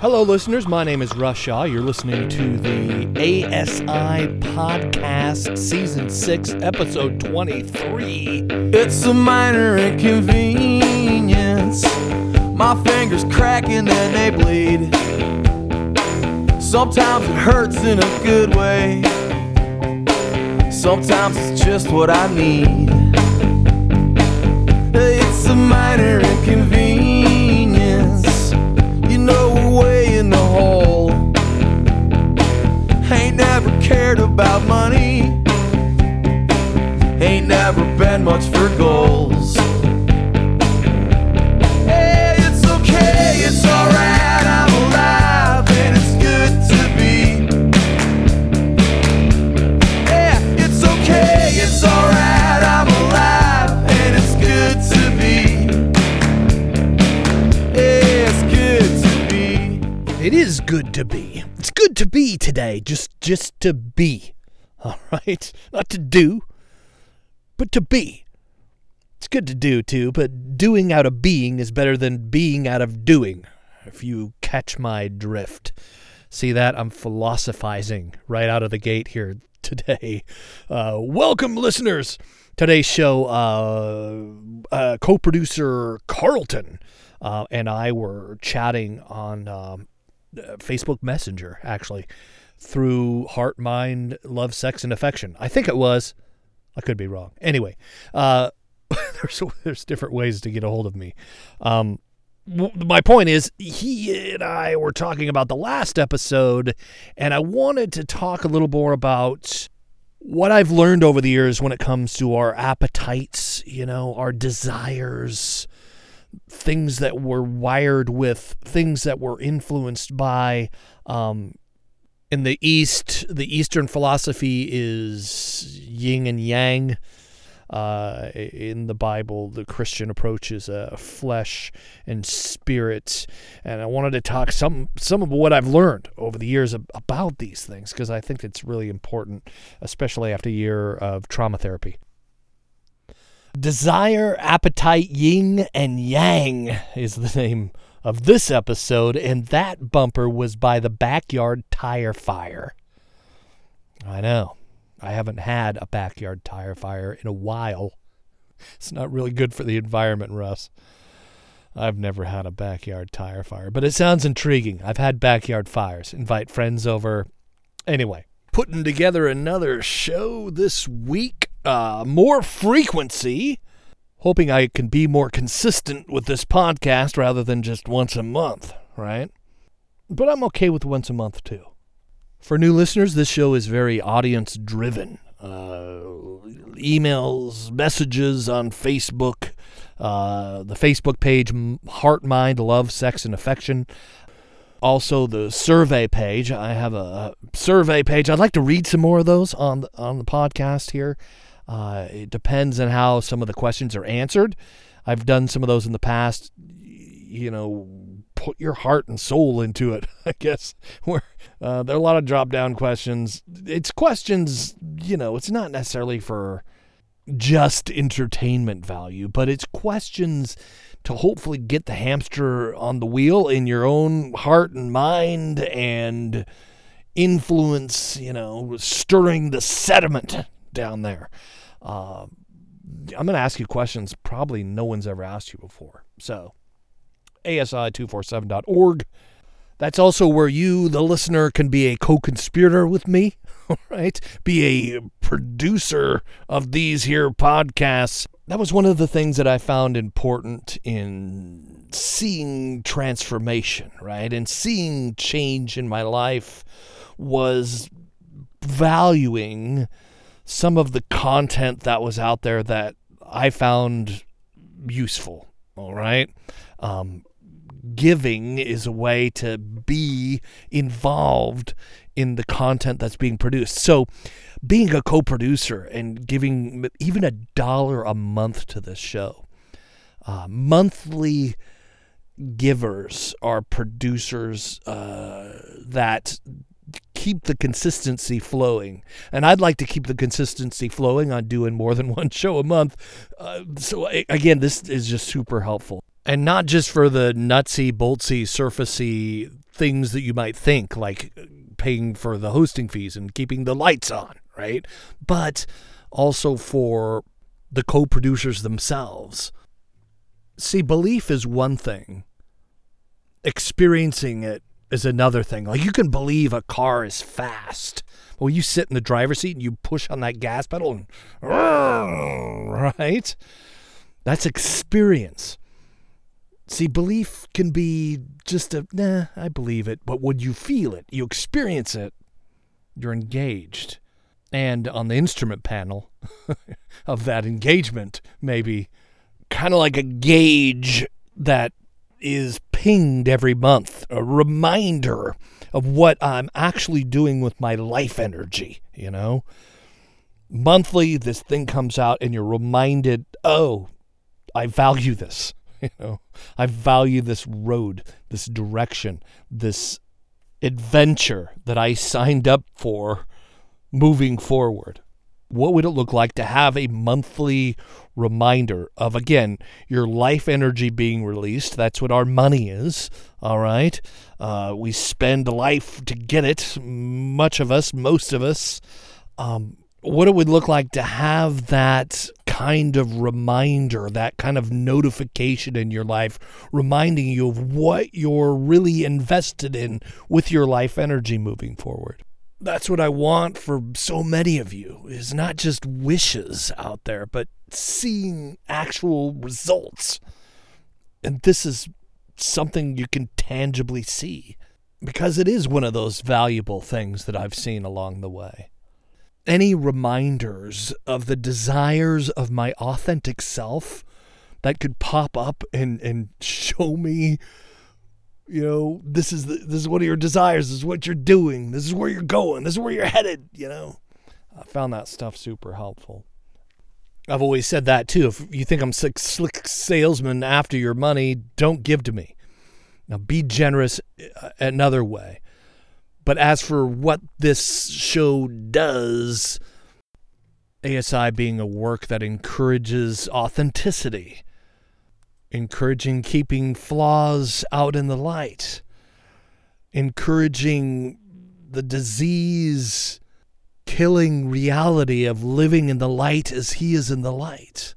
Hello, listeners. My name is Russ Shaw. You're listening to the ASI Podcast, Season 6, Episode 23. It's a minor inconvenience. My fingers crack and they bleed. Sometimes it hurts in a good way. Sometimes it's just what I need. It's a minor inconvenience. About money. Ain't never been much for goals. Hey, it's okay, it's alright, It is good to be. It's good to be today. Just just to be. All right? Not to do, but to be. It's good to do too, but doing out of being is better than being out of doing. If you catch my drift. See that? I'm philosophizing right out of the gate here today. Uh, welcome, listeners. Today's show, uh, uh, co producer Carlton uh, and I were chatting on um, Facebook Messenger, actually, through Heart, Mind, Love, Sex, and Affection. I think it was. I could be wrong. Anyway, uh, there's there's different ways to get a hold of me. Um, my point is, he and I were talking about the last episode, and I wanted to talk a little more about what I've learned over the years when it comes to our appetites, you know, our desires, things that we're wired with, things that we're influenced by. Um, in the East, the Eastern philosophy is yin and yang. Uh, in the Bible, the Christian approach is uh, flesh and spirit, and I wanted to talk some some of what I've learned over the years about these things because I think it's really important, especially after a year of trauma therapy. Desire, appetite, Ying, and yang is the name of this episode, and that bumper was by the Backyard Tire Fire. I know. I haven't had a backyard tire fire in a while. It's not really good for the environment, Russ. I've never had a backyard tire fire, but it sounds intriguing. I've had backyard fires. Invite friends over. Anyway, putting together another show this week. Uh, more frequency. Hoping I can be more consistent with this podcast rather than just once a month, right? But I'm okay with once a month too. For new listeners, this show is very audience driven. Uh, emails, messages on Facebook, uh, the Facebook page Heart, Mind, Love, Sex, and Affection. Also, the survey page. I have a survey page. I'd like to read some more of those on on the podcast here. Uh, it depends on how some of the questions are answered. I've done some of those in the past. You know, put your heart and soul into it. I guess where uh, there are a lot of drop down questions. It's questions. You know, it's not necessarily for just entertainment value, but it's questions to hopefully get the hamster on the wheel in your own heart and mind and influence, you know, stirring the sediment down there. Uh, I'm going to ask you questions probably no one's ever asked you before. So, asi247.org. That's also where you, the listener, can be a co conspirator with me, right? Be a producer of these here podcasts. That was one of the things that I found important in seeing transformation, right? And seeing change in my life was valuing some of the content that was out there that I found useful, all right? Um, giving is a way to be involved in the content that's being produced. So, being a co producer and giving even a dollar a month to this show, uh, monthly givers are producers uh, that keep the consistency flowing. And I'd like to keep the consistency flowing on doing more than one show a month. Uh, so, again, this is just super helpful. And not just for the nutsy, boltsy, surfacey things that you might think, like paying for the hosting fees and keeping the lights on, right? But also for the co producers themselves. See, belief is one thing, experiencing it is another thing. Like you can believe a car is fast. Well, you sit in the driver's seat and you push on that gas pedal and right? That's experience. See, belief can be just a nah, I believe it, but would you feel it? You experience it, you're engaged. And on the instrument panel of that engagement, maybe kind of like a gauge that is pinged every month, a reminder of what I'm actually doing with my life energy, you know? Monthly, this thing comes out and you're reminded, oh, I value this. You know, I value this road, this direction, this adventure that I signed up for moving forward. What would it look like to have a monthly reminder of, again, your life energy being released? That's what our money is. All right. Uh, we spend life to get it, much of us, most of us. Um, what it would look like to have that kind of reminder, that kind of notification in your life, reminding you of what you're really invested in with your life energy moving forward that's what I want for so many of you is not just wishes out there, but seeing actual results. And this is something you can tangibly see because it is one of those valuable things that I've seen along the way. Any reminders of the desires of my authentic self that could pop up and, and show me you know, this is the, this is one of your desires. This is what you're doing. This is where you're going. This is where you're headed. You know, I found that stuff super helpful. I've always said that too. If you think I'm slick, slick salesman after your money, don't give to me. Now be generous uh, another way. But as for what this show does, ASI being a work that encourages authenticity encouraging keeping flaws out in the light, encouraging the disease killing reality of living in the light as he is in the light.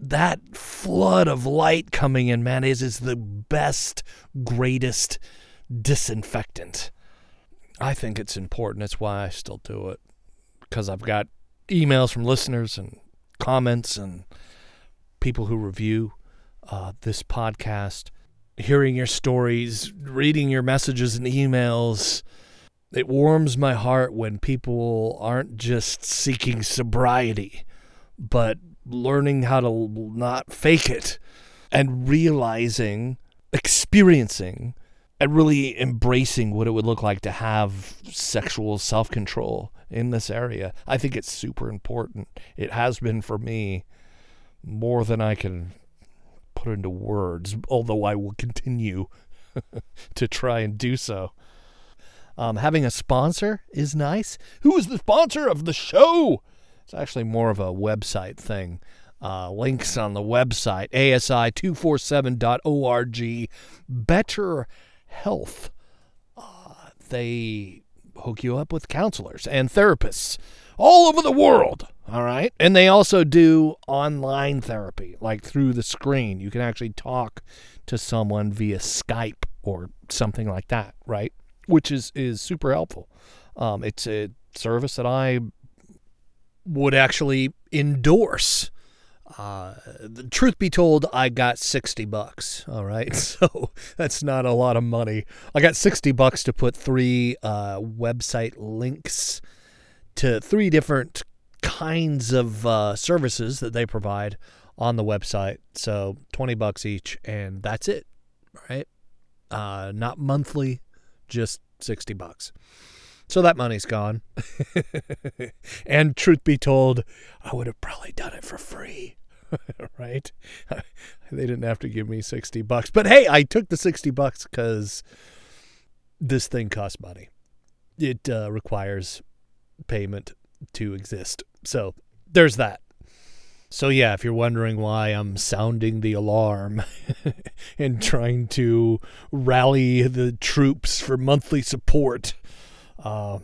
That flood of light coming in, man, is, is the best, greatest disinfectant. I think it's important. That's why I still do it. Because I've got emails from listeners and comments and people who review uh, this podcast, hearing your stories, reading your messages and emails. It warms my heart when people aren't just seeking sobriety, but learning how to not fake it and realizing, experiencing, and really embracing what it would look like to have sexual self control in this area. I think it's super important. It has been for me more than I can put into words, although I will continue to try and do so. Um, having a sponsor is nice. Who is the sponsor of the show? It's actually more of a website thing. Uh, links on the website, asi247.org. Better Health. Uh, they hook you up with counselors and therapists all over the world. All right. And they also do online therapy, like through the screen. You can actually talk to someone via Skype or something like that, right? Which is, is super helpful. Um, it's a service that I would actually endorse. Uh, the truth be told, I got 60 bucks. All right. So that's not a lot of money. I got 60 bucks to put three uh, website links to three different kinds of uh, services that they provide on the website. So 20 bucks each, and that's it, right? Uh, not monthly, just 60 bucks. So that money's gone. and truth be told, I would have probably done it for free. right? they didn't have to give me 60 bucks. But hey, I took the 60 bucks because this thing costs money. It uh, requires payment to exist. So there's that. So, yeah, if you're wondering why I'm sounding the alarm and trying to rally the troops for monthly support, uh,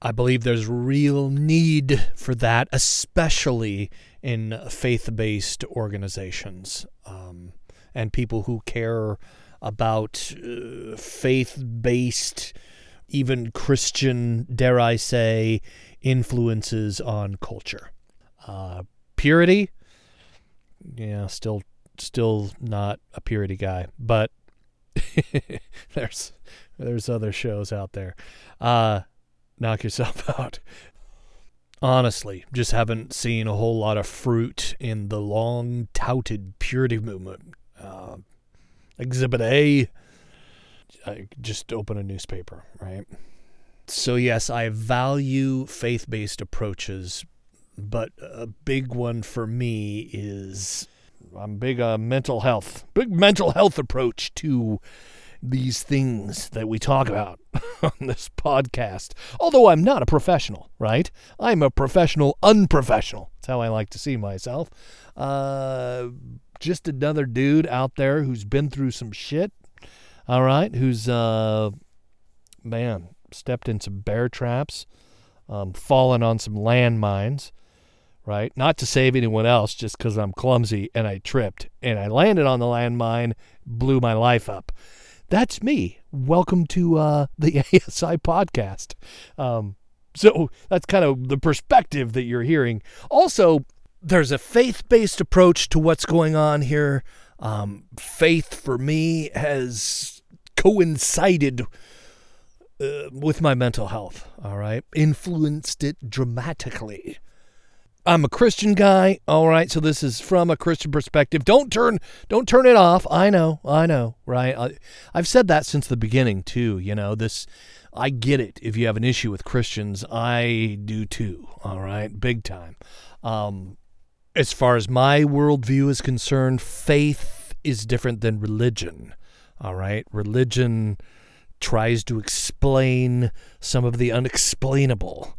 I believe there's real need for that, especially in faith based organizations um, and people who care about uh, faith based, even Christian, dare I say, influences on culture. Uh, purity, yeah, still, still not a purity guy, but there's there's other shows out there. Uh, knock yourself out. Honestly, just haven't seen a whole lot of fruit in the long touted purity movement. Uh, exhibit A, Just open a newspaper, right? So, yes, I value faith based approaches, but a big one for me is I'm big on uh, mental health, big mental health approach to these things that we talk about on this podcast. Although I'm not a professional, right? I'm a professional unprofessional. That's how I like to see myself. Uh, just another dude out there who's been through some shit. All right, who's uh, man stepped in some bear traps, um, fallen on some landmines. Right, not to save anyone else, just because I'm clumsy and I tripped and I landed on the landmine, blew my life up that's me. Welcome to uh, the ASI podcast. Um, so that's kind of the perspective that you're hearing. Also, there's a faith based approach to what's going on here. Um, faith for me has coincided uh, with my mental health, all right, influenced it dramatically. I'm a Christian guy. All right, so this is from a Christian perspective. Don't turn don't turn it off. I know. I know, right? I, I've said that since the beginning too, you know. This I get it. If you have an issue with Christians, I do too. All right, big time. Um, as far as my worldview is concerned, faith is different than religion. All right, religion tries to explain some of the unexplainable.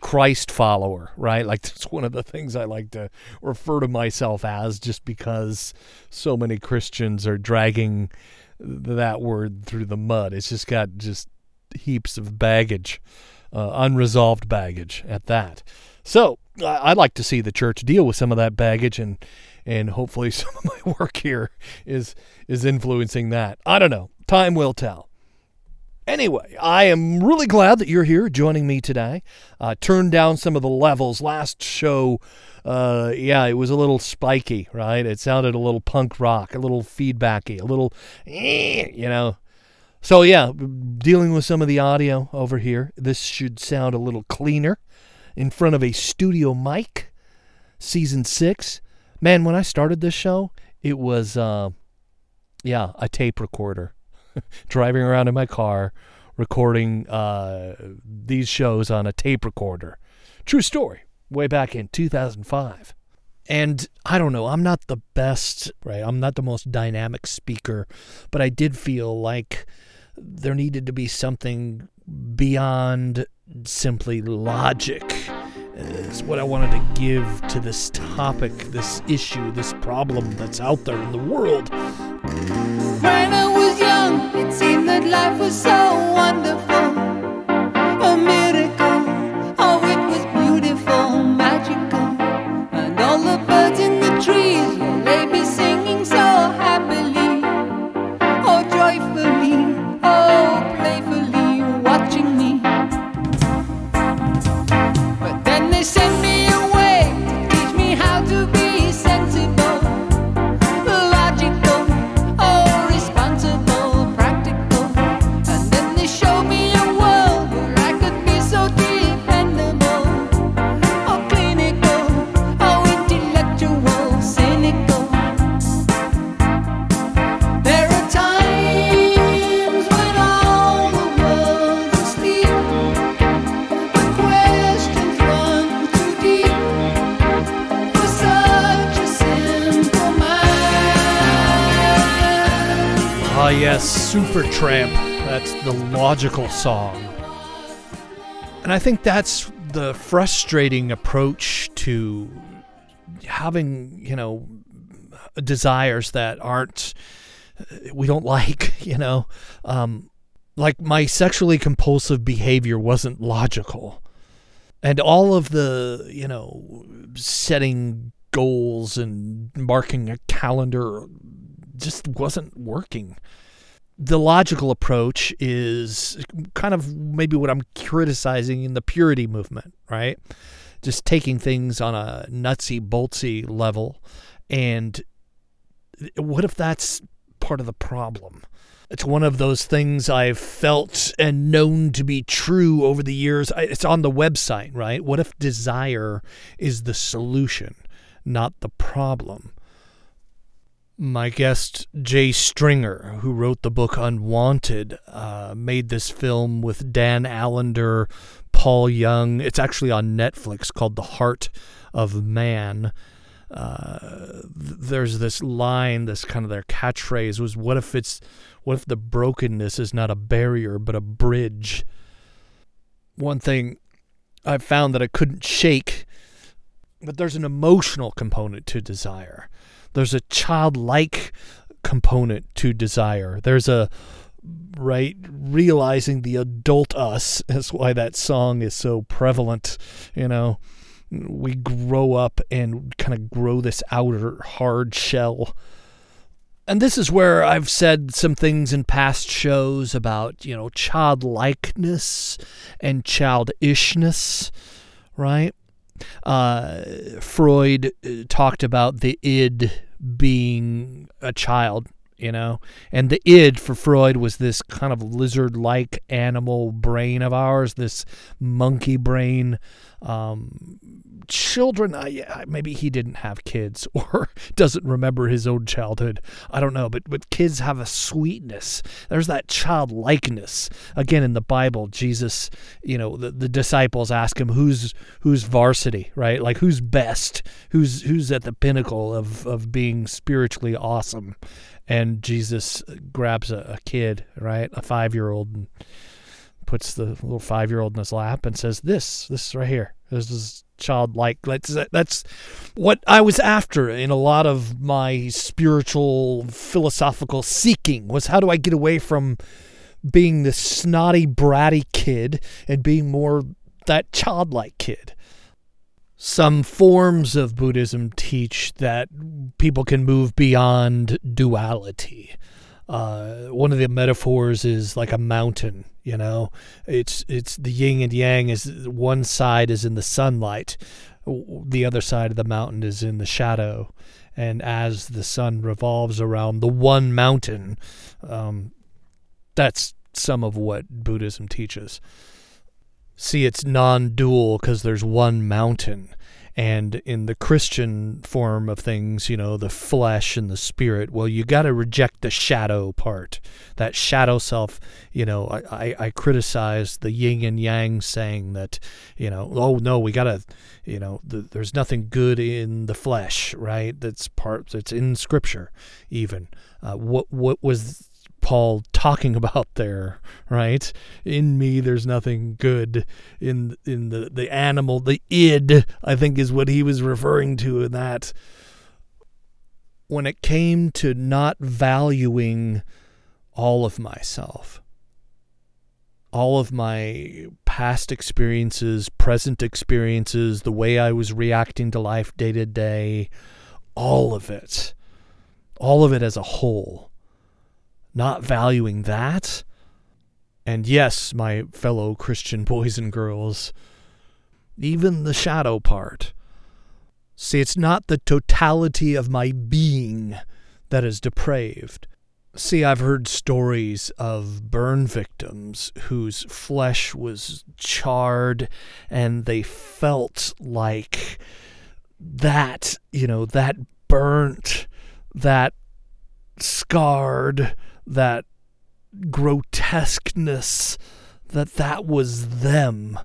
Christ follower, right? Like that's one of the things I like to refer to myself as just because so many Christians are dragging that word through the mud. It's just got just heaps of baggage, uh, unresolved baggage at that. So I'd like to see the church deal with some of that baggage and and hopefully some of my work here is is influencing that. I don't know. Time will tell. Anyway, I am really glad that you're here joining me today. Uh, turned down some of the levels. Last show, uh, yeah, it was a little spiky, right? It sounded a little punk rock, a little feedbacky, a little, eh, you know. So, yeah, dealing with some of the audio over here. This should sound a little cleaner in front of a studio mic. Season six. Man, when I started this show, it was, uh, yeah, a tape recorder driving around in my car recording uh, these shows on a tape recorder. True story, way back in 2005. And I don't know, I'm not the best, right? I'm not the most dynamic speaker, but I did feel like there needed to be something beyond simply logic. Is what I wanted to give to this topic, this issue, this problem that's out there in the world. When I was young, it seemed that life was so wonderful. Supertramp. That's the logical song. And I think that's the frustrating approach to having, you know, desires that aren't we don't like, you know. Um, like my sexually compulsive behavior wasn't logical. And all of the, you know, setting goals and marking a calendar just wasn't working. The logical approach is kind of maybe what I'm criticizing in the purity movement, right? Just taking things on a nutsy, boltsy level. And what if that's part of the problem? It's one of those things I've felt and known to be true over the years. It's on the website, right? What if desire is the solution, not the problem? My guest, Jay Stringer, who wrote the book Unwanted, uh, made this film with Dan Allender, Paul Young. It's actually on Netflix called The Heart of Man. Uh, there's this line, this kind of their catchphrase was, "What if it's, what if the brokenness is not a barrier but a bridge?" One thing I found that I couldn't shake, but there's an emotional component to desire there's a childlike component to desire. There's a right realizing the adult us. That's why that song is so prevalent. You know, we grow up and kind of grow this outer hard shell. And this is where I've said some things in past shows about, you know, childlikeness and childishness, right? Uh, Freud uh, talked about the id being a child, you know? And the id for Freud was this kind of lizard like animal brain of ours, this monkey brain. Um, children, uh, maybe he didn't have kids or doesn't remember his own childhood. I don't know, but but kids have a sweetness. There's that childlikeness. Again, in the Bible, Jesus, you know, the, the disciples ask him who's who's varsity, right? Like who's best, who's who's at the pinnacle of of being spiritually awesome. And Jesus grabs a, a kid, right, a five year old, and puts the little five year old in his lap and says, "This, this right here. This is childlike. That's that's what I was after in a lot of my spiritual philosophical seeking was how do I get away from being this snotty bratty kid and being more that childlike kid. Some forms of Buddhism teach that people can move beyond duality. Uh, one of the metaphors is like a mountain you know? It's it's the yin and yang is one side is in the sunlight the other side of the mountain is in the shadow. And as the sun revolves around the one mountain um, that's some of what buddhism teaches see it's non-dual because there's one mountain and in the Christian form of things, you know, the flesh and the spirit, well, you got to reject the shadow part. That shadow self, you know, I, I, I criticize the yin and yang saying that, you know, oh, no, we got to, you know, the, there's nothing good in the flesh, right? That's part, that's in scripture, even. Uh, what, what was Paul talking about there, right? In me there's nothing good. In in the the animal, the id, I think is what he was referring to in that when it came to not valuing all of myself, all of my past experiences, present experiences, the way I was reacting to life day to day, all of it, all of it as a whole not valuing that. And yes, my fellow Christian boys and girls, even the shadow part. See, it's not the totality of my being that is depraved. See, I've heard stories of burn victims whose flesh was charred and they felt like that, you know, that burnt, that scarred, that grotesqueness that that was them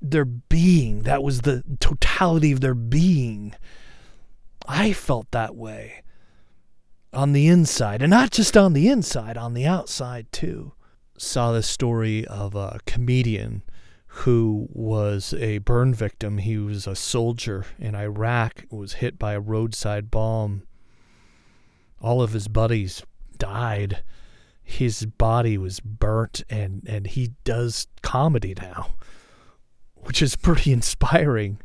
their being that was the totality of their being i felt that way on the inside and not just on the inside on the outside too saw the story of a comedian who was a burn victim. He was a soldier in Iraq, was hit by a roadside bomb. All of his buddies died. His body was burnt, and, and he does comedy now, which is pretty inspiring.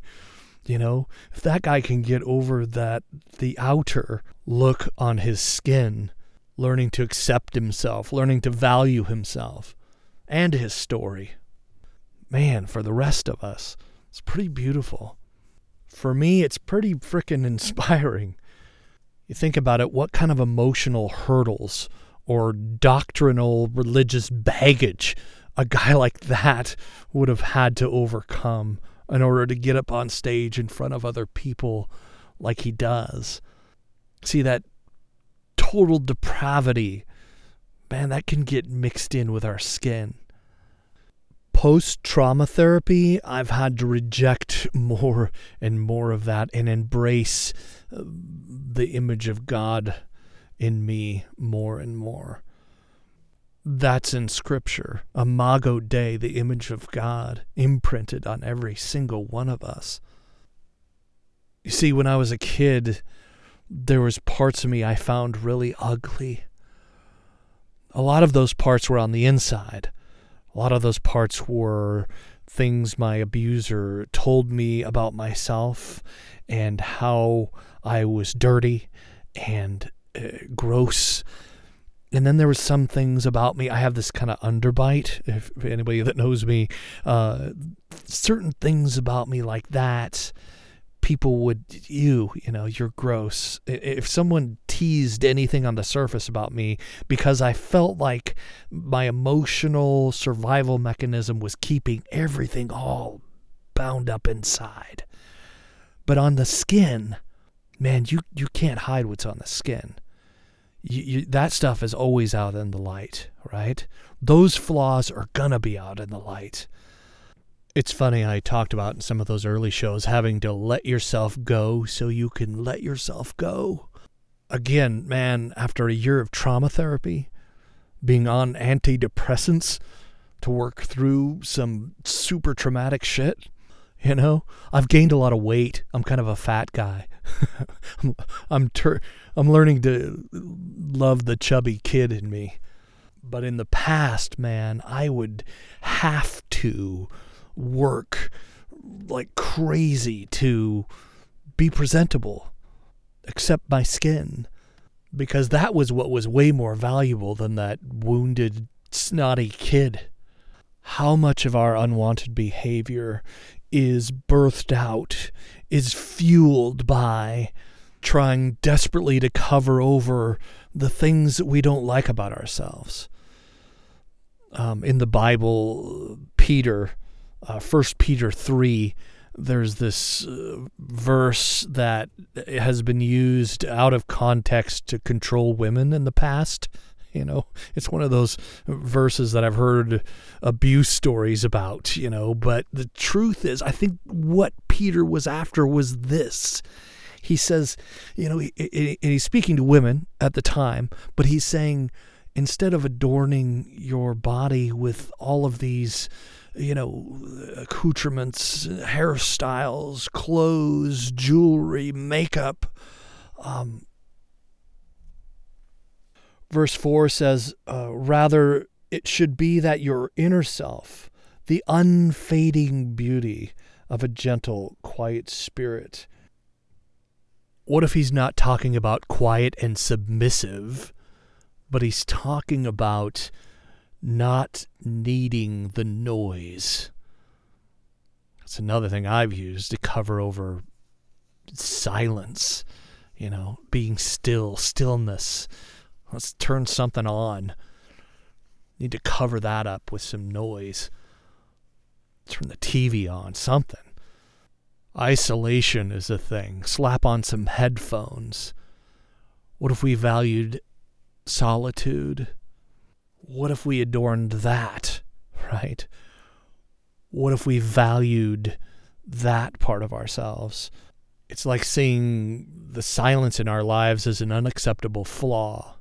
You know, if that guy can get over that, the outer look on his skin, learning to accept himself, learning to value himself and his story, man, for the rest of us, it's pretty beautiful. For me, it's pretty freaking inspiring. You think about it, what kind of emotional hurdles or doctrinal religious baggage a guy like that would have had to overcome in order to get up on stage in front of other people like he does. See that total depravity, man, that can get mixed in with our skin. Post trauma therapy, I've had to reject more and more of that and embrace uh, the image of God in me more and more. That's in Scripture. Imago Dei, the image of God, imprinted on every single one of us. You see, when I was a kid, there was parts of me I found really ugly. A lot of those parts were on the inside. A lot of those parts were things my abuser told me about myself and how I was dirty and uh, gross and then there was some things about me. I have this kind of underbite. If, if anybody that knows me, uh, certain things about me like that, people would you, you know, you're gross. If someone teased anything on the surface about me because I felt like my emotional survival mechanism was keeping everything all bound up inside. But on the skin, man, you you can't hide what's on the skin you, you, that stuff is always out in the light, right? Those flaws are to be out in the light. It's funny, I talked about in some of those early shows having to let yourself go so you can let yourself go. Again, man, after a year of trauma therapy, being on antidepressants to work through some super traumatic shit, you know, I've gained a lot of weight. I'm kind of a fat guy. I'm I'm, ter- I'm learning to love the chubby kid in me. But in the past, man, I would have to work like crazy to be presentable, accept my skin, because that was what was way more valuable than that wounded, snotty kid. How much of our unwanted behavior is birthed out, is fueled by trying desperately to cover over the things that we don't like about ourselves. Um, in the Bible, Peter, uh, 1 Peter 3, there's this uh, verse that has been used out of context to control women in the past. You know, it's one of those verses that I've heard abuse stories about, you know, but the truth is, I think what Peter was after was this. He says, you know, and he's speaking to women at the time, but he's saying, instead of adorning your body with all of these, you know, accoutrements, hairstyles, clothes, jewelry, makeup, um, verse 4 says, uh, Rather, it should be that your inner self, the unfading beauty of a gentle, quiet spirit. What if he's not talking about quiet and submissive, but he's talking about not needing the noise? That's another thing I've used to cover over silence, you know, being still, stillness Let's turn something on. Need to cover that up with some noise. Turn the TV on, something. Isolation is a thing. Slap on some headphones. What if we valued solitude? What if we adorned that, right? What if we valued that part of ourselves? It's like seeing the silence in our lives as an unacceptable flaw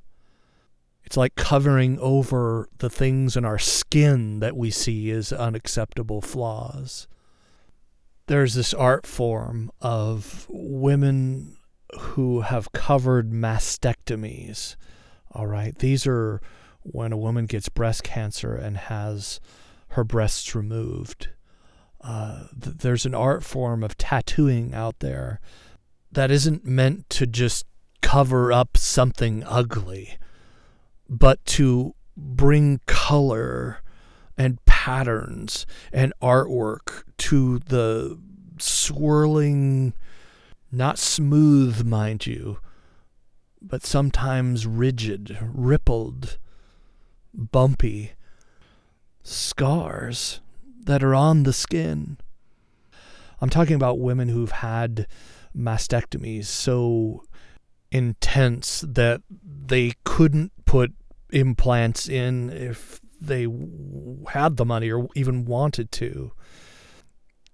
It's like covering over the things in our skin that we see as unacceptable flaws. There's this art form of women who have covered mastectomies. All right. These are when a woman gets breast cancer and has her breasts removed. Uh, th- there's an art form of tattooing out there that isn't meant to just cover up something ugly, but to bring color and patterns and artwork to the swirling, not smooth, mind you, but sometimes rigid, rippled, bumpy scars that are on the skin. I'm talking about women who've had mastectomies so intense that they couldn't put implants in if they had the money or even wanted to.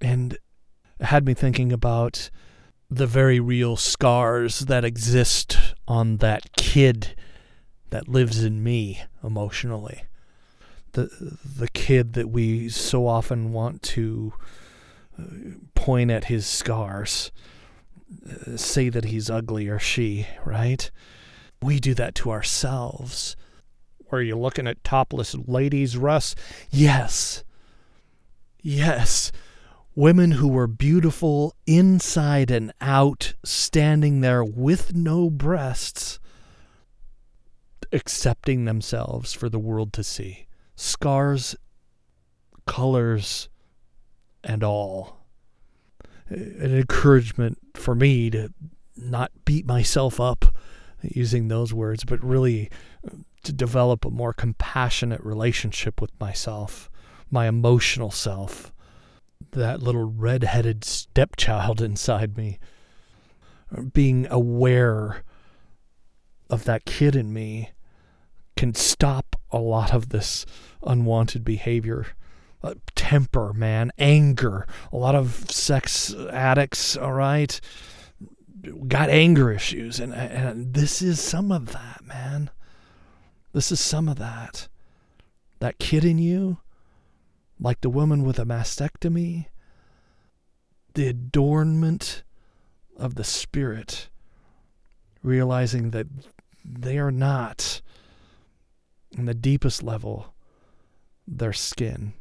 And it had me thinking about the very real scars that exist on that kid that lives in me emotionally. The the kid that we so often want to uh, point at his scars, uh, say that he's ugly or she, right? We do that to ourselves. Are you looking at topless ladies, Russ? Yes. Yes. Women who were beautiful inside and out, standing there with no breasts, accepting themselves for the world to see. Scars, colors, and all. An encouragement for me to not beat myself up using those words, but really uh, to develop a more compassionate relationship with myself, my emotional self, that little red-headed stepchild inside me, being aware of that kid in me can stop a lot of this unwanted behavior. Uh, temper, man, anger. A lot of sex addicts, all right, got anger issues. And, and this is some of that, man. This is some of that. That kid in you, like the woman with a mastectomy, the adornment of the spirit, realizing that they are not, in the deepest level, their skin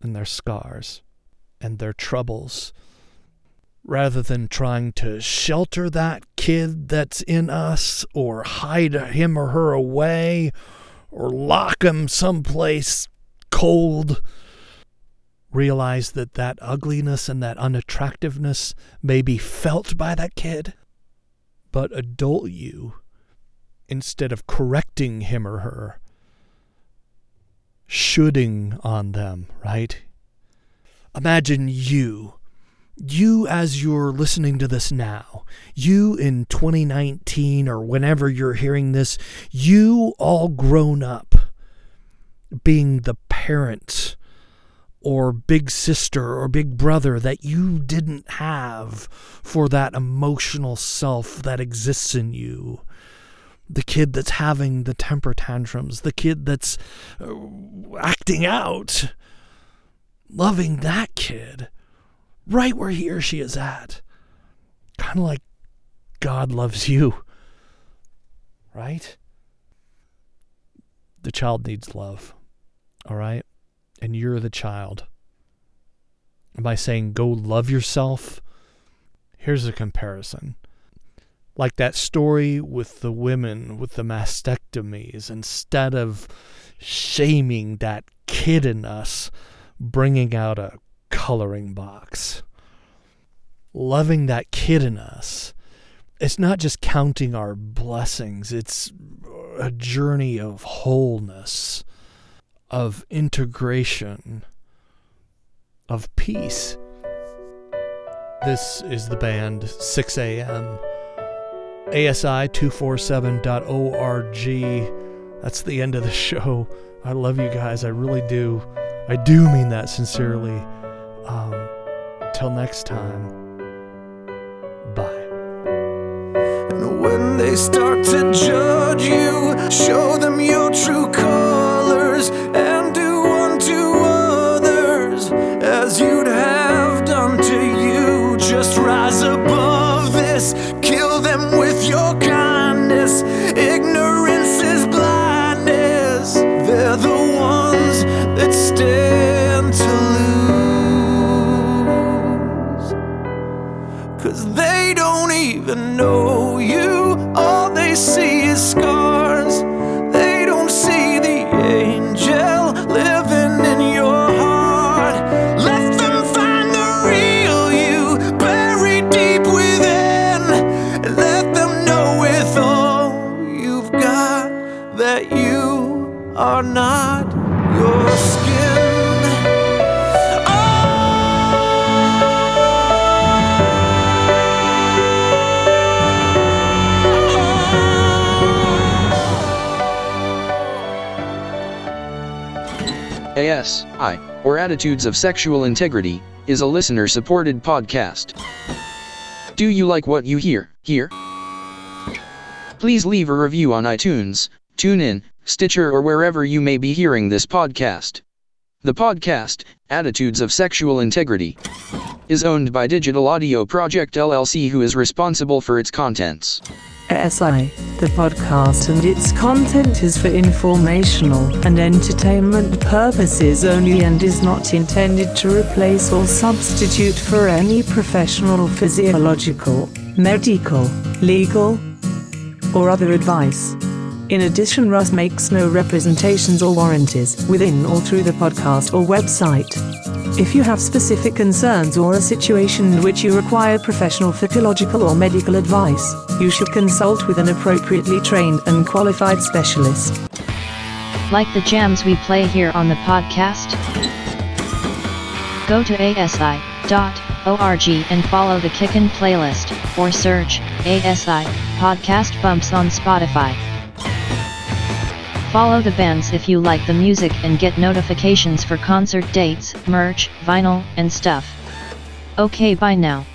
and their scars and their troubles. Rather than trying to shelter that kid that's in us or hide him or her away or lock him someplace cold, realize that that ugliness and that unattractiveness may be felt by that kid, but adult you, instead of correcting him or her, shoulding on them, right? Imagine you, you as you're listening to this now, you in 2019 or whenever you're hearing this, you all grown up, being the parent or big sister or big brother that you didn't have for that emotional self that exists in you the kid that's having the temper tantrums, the kid that's uh, acting out, loving that kid right where he or she is at. Kind of like God loves you, right? The child needs love, all right? And you're the child. I saying go love yourself? Here's a comparison like that story with the women with the mastectomies, instead of shaming that kid in us, bringing out a coloring box. Loving that kid in us. It's not just counting our blessings, it's a journey of wholeness, of integration, of peace. This is the band 6 a.m asi247.org. That's the end of the show. I love you guys. I really do. I do mean that sincerely. Um, till next time, bye. And when they start to judge you, show them your Cause they don't even know you. All they see is scars. ASI, or Attitudes of Sexual Integrity, is a listener supported podcast. Do you like what you hear here? Please leave a review on iTunes, TuneIn, Stitcher, or wherever you may be hearing this podcast. The podcast, Attitudes of Sexual Integrity, is owned by Digital Audio Project LLC, who is responsible for its contents. SI, the podcast and its content is for informational and entertainment purposes only and is not intended to replace or substitute for any professional physiological, medical, legal, or other advice. In addition, Russ makes no representations or warranties within or through the podcast or website. If you have specific concerns or a situation in which you require professional physiological or medical advice, you should consult with an appropriately trained and qualified specialist. Like the jams we play here on the podcast? Go to asi.org and follow the Kickin' playlist, or search ASI Podcast Bumps on Spotify. Follow the bands if you like the music and get notifications for concert dates, merch, vinyl, and stuff. Okay, bye now.